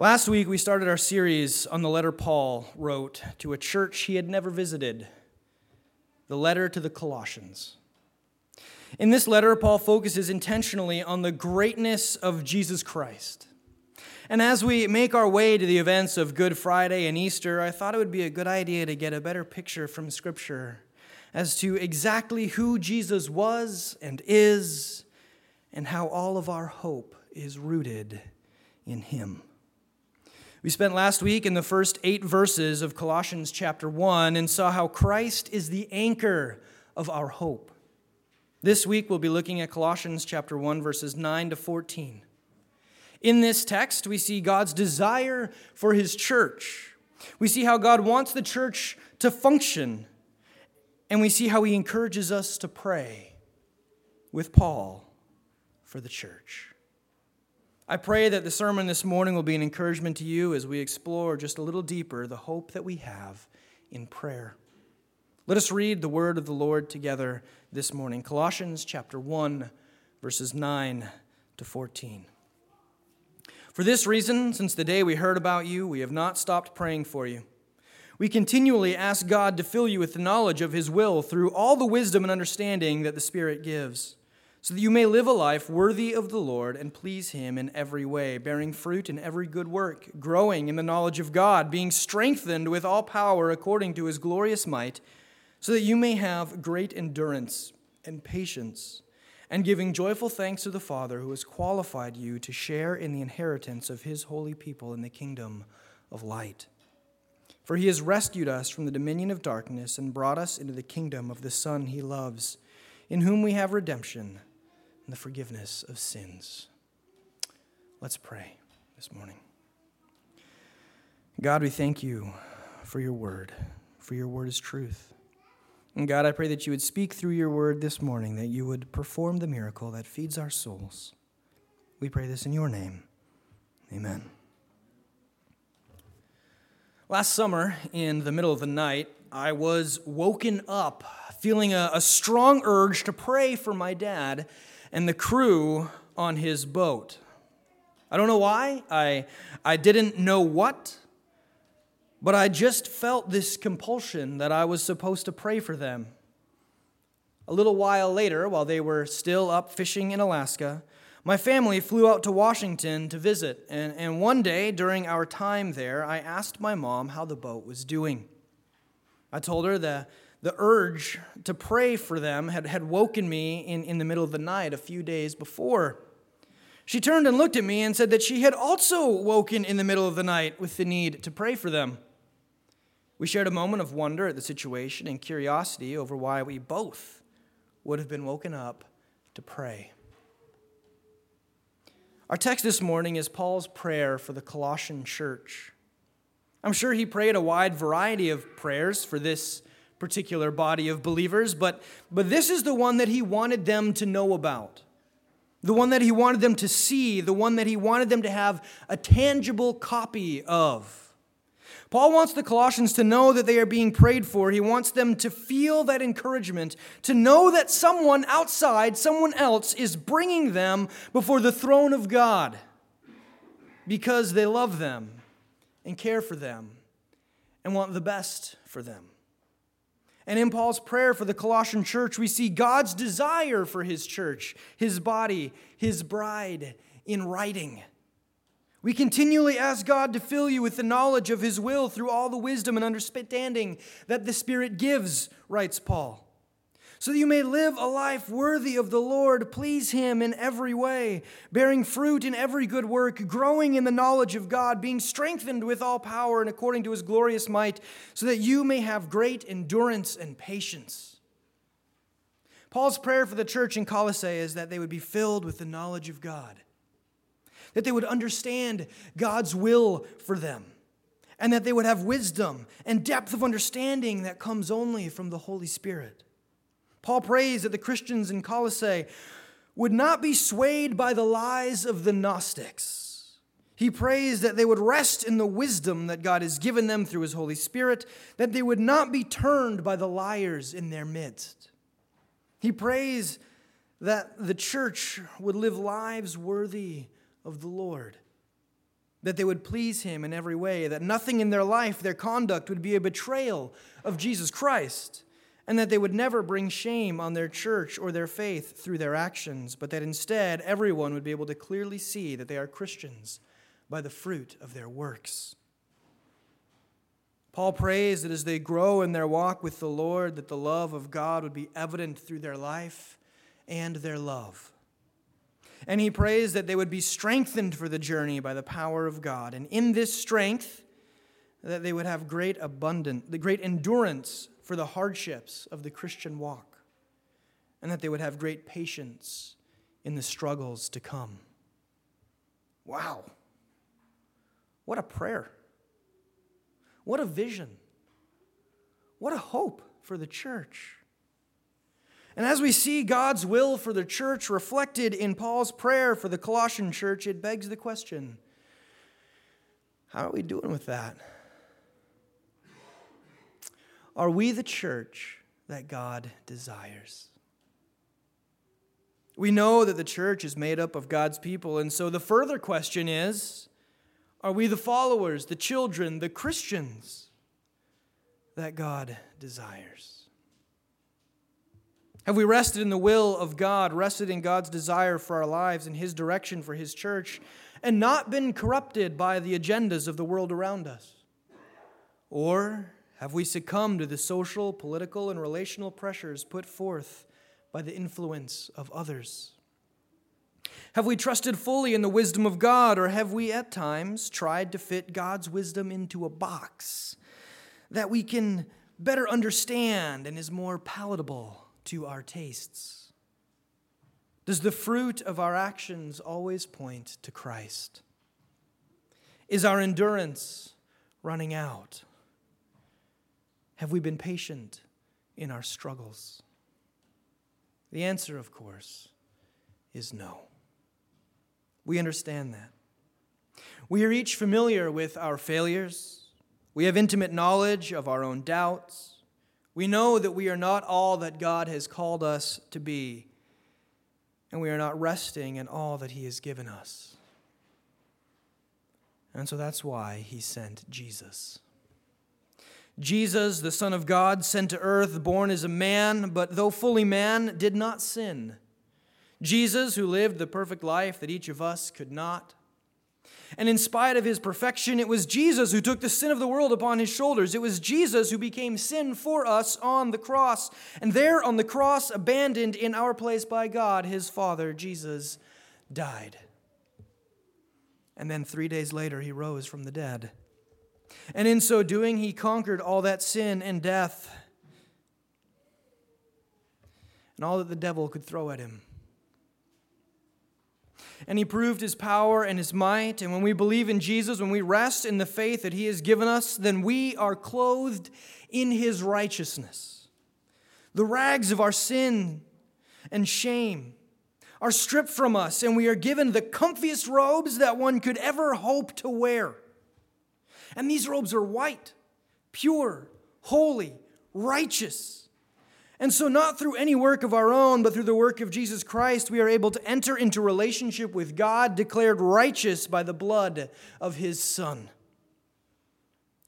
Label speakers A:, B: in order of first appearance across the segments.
A: Last week, we started our series on the letter Paul wrote to a church he had never visited the letter to the Colossians. In this letter, Paul focuses intentionally on the greatness of Jesus Christ. And as we make our way to the events of Good Friday and Easter, I thought it would be a good idea to get a better picture from Scripture as to exactly who Jesus was and is, and how all of our hope is rooted in Him. We spent last week in the first eight verses of Colossians chapter 1 and saw how Christ is the anchor of our hope. This week we'll be looking at Colossians chapter 1 verses 9 to 14. In this text, we see God's desire for his church. We see how God wants the church to function and we see how he encourages us to pray with Paul for the church. I pray that the sermon this morning will be an encouragement to you as we explore just a little deeper the hope that we have in prayer. Let us read the word of the Lord together this morning. Colossians chapter 1 verses 9 to 14. For this reason, since the day we heard about you, we have not stopped praying for you. We continually ask God to fill you with the knowledge of His will through all the wisdom and understanding that the Spirit gives, so that you may live a life worthy of the Lord and please Him in every way, bearing fruit in every good work, growing in the knowledge of God, being strengthened with all power according to His glorious might, so that you may have great endurance and patience, and giving joyful thanks to the Father who has qualified you to share in the inheritance of His holy people in the kingdom of light. For he has rescued us from the dominion of darkness and brought us into the kingdom of the Son he loves, in whom we have redemption and the forgiveness of sins. Let's pray this morning. God, we thank you for your word, for your word is truth. And God, I pray that you would speak through your word this morning, that you would perform the miracle that feeds our souls. We pray this in your name. Amen. Last summer, in the middle of the night, I was woken up feeling a, a, strong urge to pray for my dad and the crew on his boat. I don't know why, I, I didn't know what, but I just felt this compulsion that I was supposed to pray for them. A little while later, while they were still up fishing in Alaska, my family flew out to Washington to visit, and, and one day during our time there, I asked my mom how the boat was doing. I told her that the urge to pray for them had, had woken me in, in the middle of the night a few days before. She turned and looked at me and said that she had also woken in the middle of the night with the need to pray for them. We shared a moment of wonder at the situation and curiosity over why we both would have been woken up to pray. Our text this morning is Paul's prayer for the Colossian church. I'm sure he prayed a wide variety of prayers for this particular body of believers, but, but this is the one that he wanted them to know about, the one that he wanted them to see, the one that he wanted them to have a tangible copy of. Paul wants the Colossians to know that they are being prayed for. He wants them to feel that encouragement, to know that someone outside, someone else, is bringing them before the throne of God because they love them and care for them and want the best for them. And in Paul's prayer for the Colossian church, we see God's desire for his church, his body, his bride in writing. We continually ask God to fill you with the knowledge of His will through all the wisdom and understanding that the Spirit gives, writes Paul, so that you may live a life worthy of the Lord, please Him in every way, bearing fruit in every good work, growing in the knowledge of God, being strengthened with all power and according to His glorious might, so that you may have great endurance and patience. Paul's prayer for the church in Colossae is that they would be filled with the knowledge of God that they would understand God's will for them, and that they would have wisdom and depth of understanding that comes only from the Holy Spirit. Paul prays that the Christians in Colossae would not be swayed by the lies of the Gnostics. He prays that they would rest in the wisdom that God has given them through His Holy Spirit, that they would not be turned by the liars in their midst. He prays that the church would live lives worthy of the Lord. that they would please him in every way, that nothing in their life, their conduct, would be a betrayal of Jesus Christ, and that they would never bring shame on their church or their faith through their actions, but that instead everyone would be able to clearly see that they are Christians by the fruit of their works. Paul prays that as they grow in their walk with the Lord, that the love of God would be evident through their life and their love. And he prays that they would be strengthened for the journey by the power of God. And in this strength, that they would have great abundant, the great endurance for the hardships of the Christian walk. And that they would have great patience in the struggles to come. Wow. What a prayer. What a vision. What a hope for the church. And as we see God's will for the church reflected in Paul's prayer for the Colossian church, it begs the question how are we doing with that? Are we the church that God desires? We know that the church is made up of God's people, and so the further question is are we the followers, the children, the Christians that God desires? Have we rested in the will of God, rested in God's desire for our lives and His direction for His church, and not been corrupted by the agendas of the world around us? Or have we succumbed to the social, political, and relational pressures put forth by the influence of others? Have we trusted fully in the wisdom of God, or have we at times tried to fit God's wisdom into a box that we can better understand and is more palatable to our tastes? Does the fruit of our actions always point to Christ? Is our endurance running out? Have we been patient in our struggles? The answer, of course, is no. We understand that. We are each familiar with our failures. We have intimate knowledge of our own doubts. We know that we are not all that God has called us to be, and we are not resting in all that He has given us. And so that's why He sent Jesus. Jesus, the Son of God, sent to earth, born as a man, but though fully man, did not sin. Jesus, who lived the perfect life that each of us could not, and in spite of his perfection, it was Jesus who took the sin of the world upon his shoulders. It was Jesus who became sin for us on the cross. And there on the cross, abandoned in our place by God, his Father, Jesus died. And then three days later, he rose from the dead. And in so doing, he conquered all that sin and death and all that the devil could throw at him and he proved his power and his might. And when we believe in Jesus, when we rest in the faith that he has given us, then we are clothed in his righteousness. The rags of our sin and shame are stripped from us, and we are given the comfiest robes that one could ever hope to wear. And these robes are white, pure, holy, righteous. And so, not through any work of our own, but through the work of Jesus Christ, we are able to enter into relationship with God, declared righteous by the blood of his Son.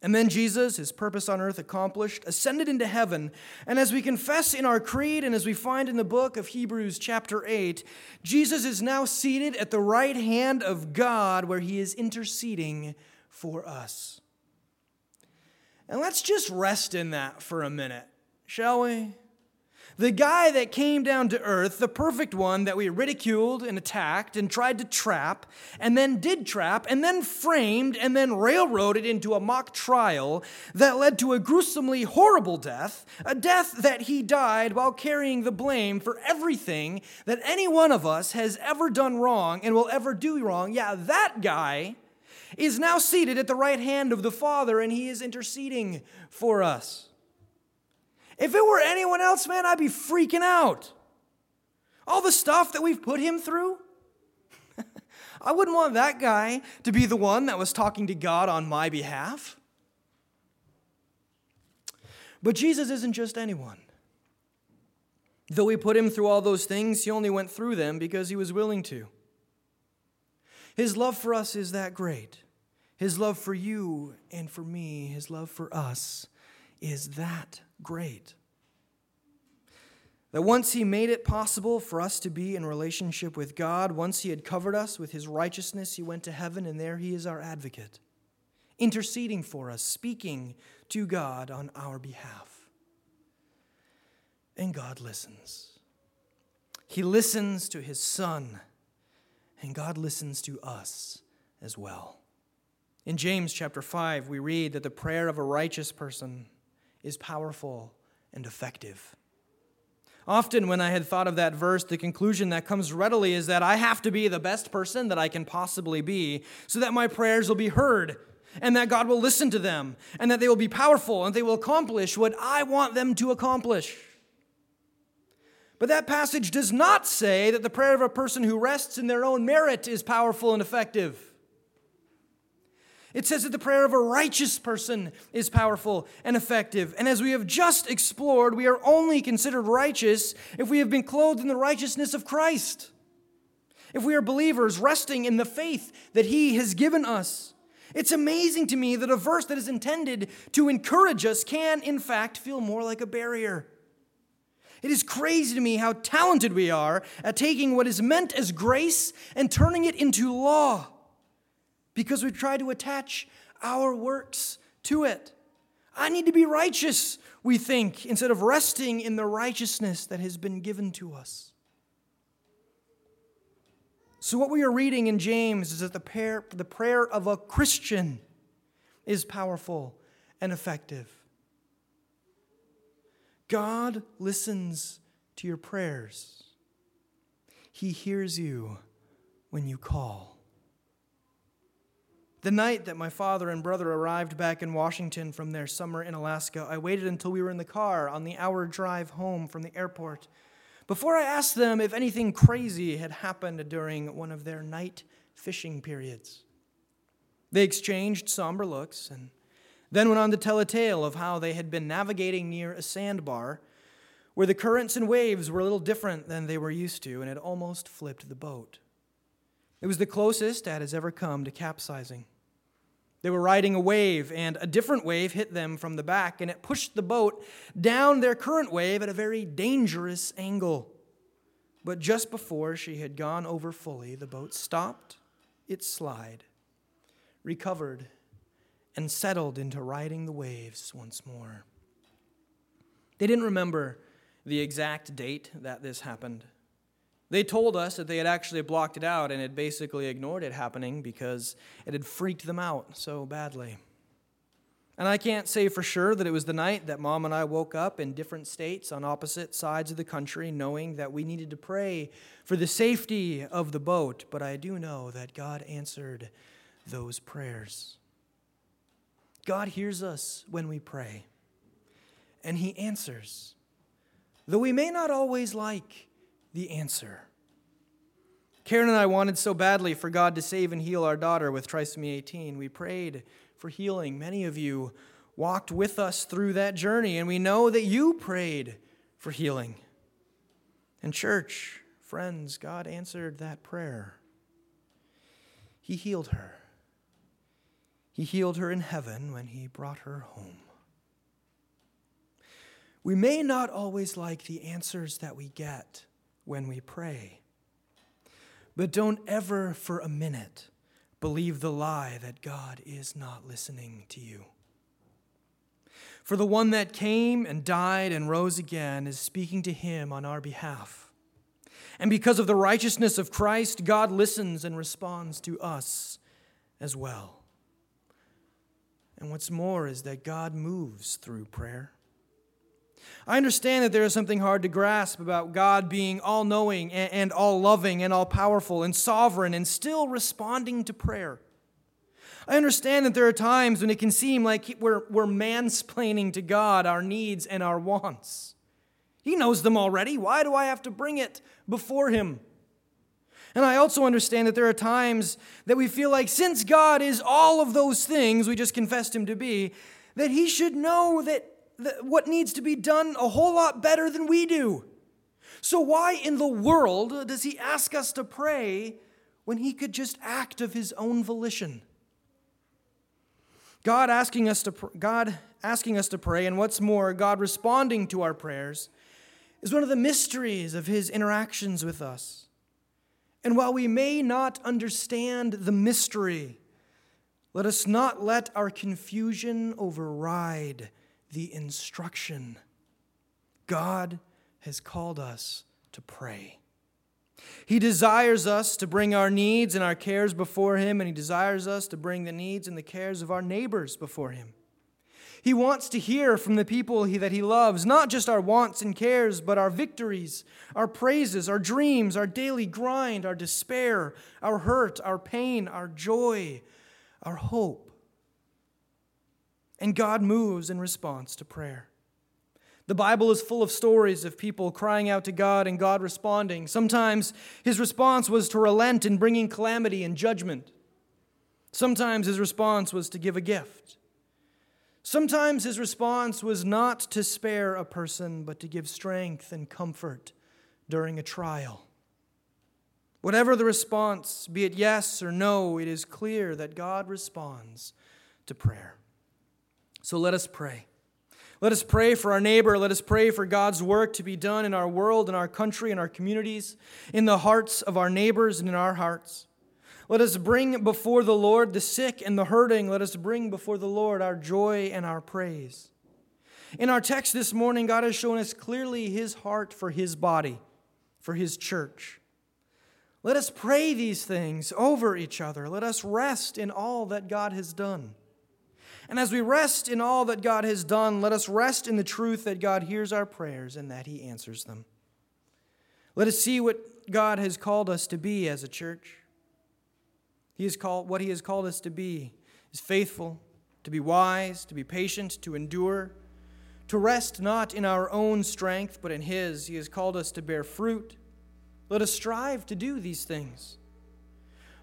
A: And then Jesus, his purpose on earth accomplished, ascended into heaven. And as we confess in our creed and as we find in the book of Hebrews, chapter 8, Jesus is now seated at the right hand of God where he is interceding for us. And let's just rest in that for a minute, shall we? The guy that came down to earth, the perfect one that we ridiculed and attacked and tried to trap, and then did trap, and then framed, and then railroaded into a mock trial that led to a gruesomely horrible death, a death that he died while carrying the blame for everything that any one of us has ever done wrong and will ever do wrong. Yeah, that guy is now seated at the right hand of the Father, and he is interceding for us. If it were anyone else, man, I'd be freaking out. All the stuff that we've put him through. I wouldn't want that guy to be the one that was talking to God on my behalf. But Jesus isn't just anyone. Though we put him through all those things, he only went through them because he was willing to. His love for us is that great. His love for you and for me, His love for us, is that great. That once He made it possible for us to be in relationship with God, once He had covered us with His righteousness, He went to heaven, and there He is our advocate, interceding for us, speaking to God on our behalf. And God listens. He listens to His Son, and God listens to us as well. In James chapter 5, we read that the prayer of a righteous person is powerful and effective. Often, when I had thought of that verse, the conclusion that comes readily is that I have to be the best person that I can possibly be so that my prayers will be heard and that God will listen to them and that they will be powerful and they will accomplish what I want them to accomplish. But that passage does not say that the prayer of a person who rests in their own merit is powerful and effective. It says that the prayer of a righteous person is powerful and effective. And as we have just explored, we are only considered righteous if we have been clothed in the righteousness of Christ. If we are believers resting in the faith that He has given us. It's amazing to me that a verse that is intended to encourage us can, in fact, feel more like a barrier. It is crazy to me how talented we are at taking what is meant as grace and turning it into law because we try to attach our works to it. I need to be righteous, we think, instead of resting in the righteousness that has been given to us. So, what we are reading in James is that the prayer, the prayer of a Christian is powerful and effective. God listens to your prayers, He hears you when you call. The night that my father and brother arrived back in Washington from their summer in Alaska, I waited until we were in the car on the hour drive home from the airport before I asked them if anything crazy had happened during one of their night fishing periods. They exchanged somber looks and then went on to tell a tale of how they had been navigating near a sandbar where the currents and waves were a little different than they were used to and had almost flipped the boat. It was the closest Dad has ever come to capsizing. They were riding a wave, and a different wave hit them from the back, and it pushed the boat down their current wave at a very dangerous angle. But just before she had gone over fully, the boat stopped its slide, recovered, and settled into riding the waves once more. They didn't remember the exact date that this happened. They told us that they had actually blocked it out and had basically ignored it happening because it had freaked them out so badly. And I can't say for sure that it was the night that mom and I woke up in different states on opposite sides of the country, knowing that we needed to pray for the safety of the boat, but I do know that God answered those prayers. God hears us when we pray, and He answers, though we may not always like the answer. Karen and I wanted so badly for God to save and heal our daughter with trisomy 18. We prayed for healing. Many of you walked with us through that journey, and we know that you prayed for healing. And, church, friends, God answered that prayer. He healed her. He healed her in heaven when He brought her home. We may not always like the answers that we get when we pray. But don't ever for a minute believe the lie that God is not listening to you. For the one that came and died and rose again is speaking to him on our behalf. And because of the righteousness of Christ, God listens and responds to us as well. And what's more is that God moves through prayer. I understand that there is something hard to grasp about God being all knowing and all loving and all powerful and sovereign and still responding to prayer. I understand that there are times when it can seem like we're, we're mansplaining to God our needs and our wants. He knows them already. Why do I have to bring it before Him? And I also understand that there are times that we feel like since God is all of those things we just confessed Him to be, that He should know that what needs to be done a whole lot better than we do. So, why in the world does he ask us to pray when he could just act of his own volition? God asking us to God asking us to pray and what's more God responding to our prayers is one of the mysteries of his interactions with us. And while we may not understand the mystery, let us not let our confusion override the instruction. God has called us to pray. He desires us to bring our needs and our cares before Him, and He desires us to bring the needs and the cares of our neighbors before Him. He wants to hear from the people he, that He loves, not just our wants and cares, but our victories, our praises, our dreams, our daily grind, our despair, our hurt, our pain, our joy, our hope. And God moves in response to prayer. The Bible is full of stories of people crying out to God and God responding. Sometimes his response was to relent in bringing calamity and judgment. Sometimes his response was to give a gift. Sometimes his response was not to spare a person, but to give strength and comfort during a trial. Whatever the response, be it yes or no, it is clear that God responds to prayer. So let us pray. Let us pray for our neighbor. Let us pray for God's work to be done in our world, in our country, in our communities, in the hearts of our neighbors, and in our hearts. Let us bring before the Lord the sick and the hurting. Let us bring before the Lord our joy and our praise. In our text this morning, God has shown us clearly his heart for his body, for his church. Let us pray these things over each other. Let us rest in all that God has done. And as we rest in all that God has done, let us rest in the truth that God hears our prayers and that He answers them. Let us see what God has called us to be as a church. He has called what He has called us to be is faithful, to be wise, to be patient, to endure, to rest not in our own strength, but in His. He has called us to bear fruit. Let us strive to do these things.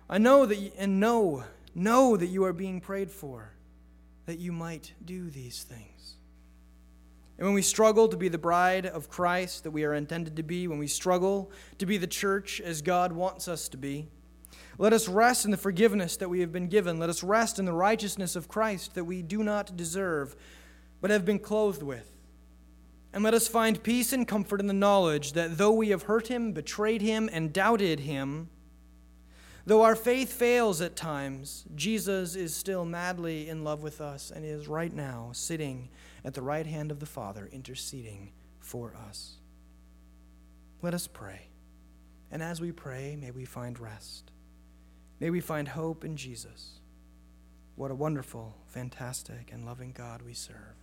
A: I know that and know, know that you are being prayed for that you might do these things. And when we struggle to be the bride of Christ that we are intended to be, when we struggle to be the church as God wants us to be, let us rest in the forgiveness that we have been given. Let us rest in the righteousness of Christ that we do not deserve, but have been clothed with. And let us find peace and comfort in the knowledge that though we have hurt him, betrayed him, and doubted him, Though our faith fails at times, Jesus is still madly in love with us and is right now sitting at the right hand of the Father, interceding for us. Let us pray. And as we pray, may we find rest. May we find hope in Jesus. What a wonderful, fantastic, and loving God we serve.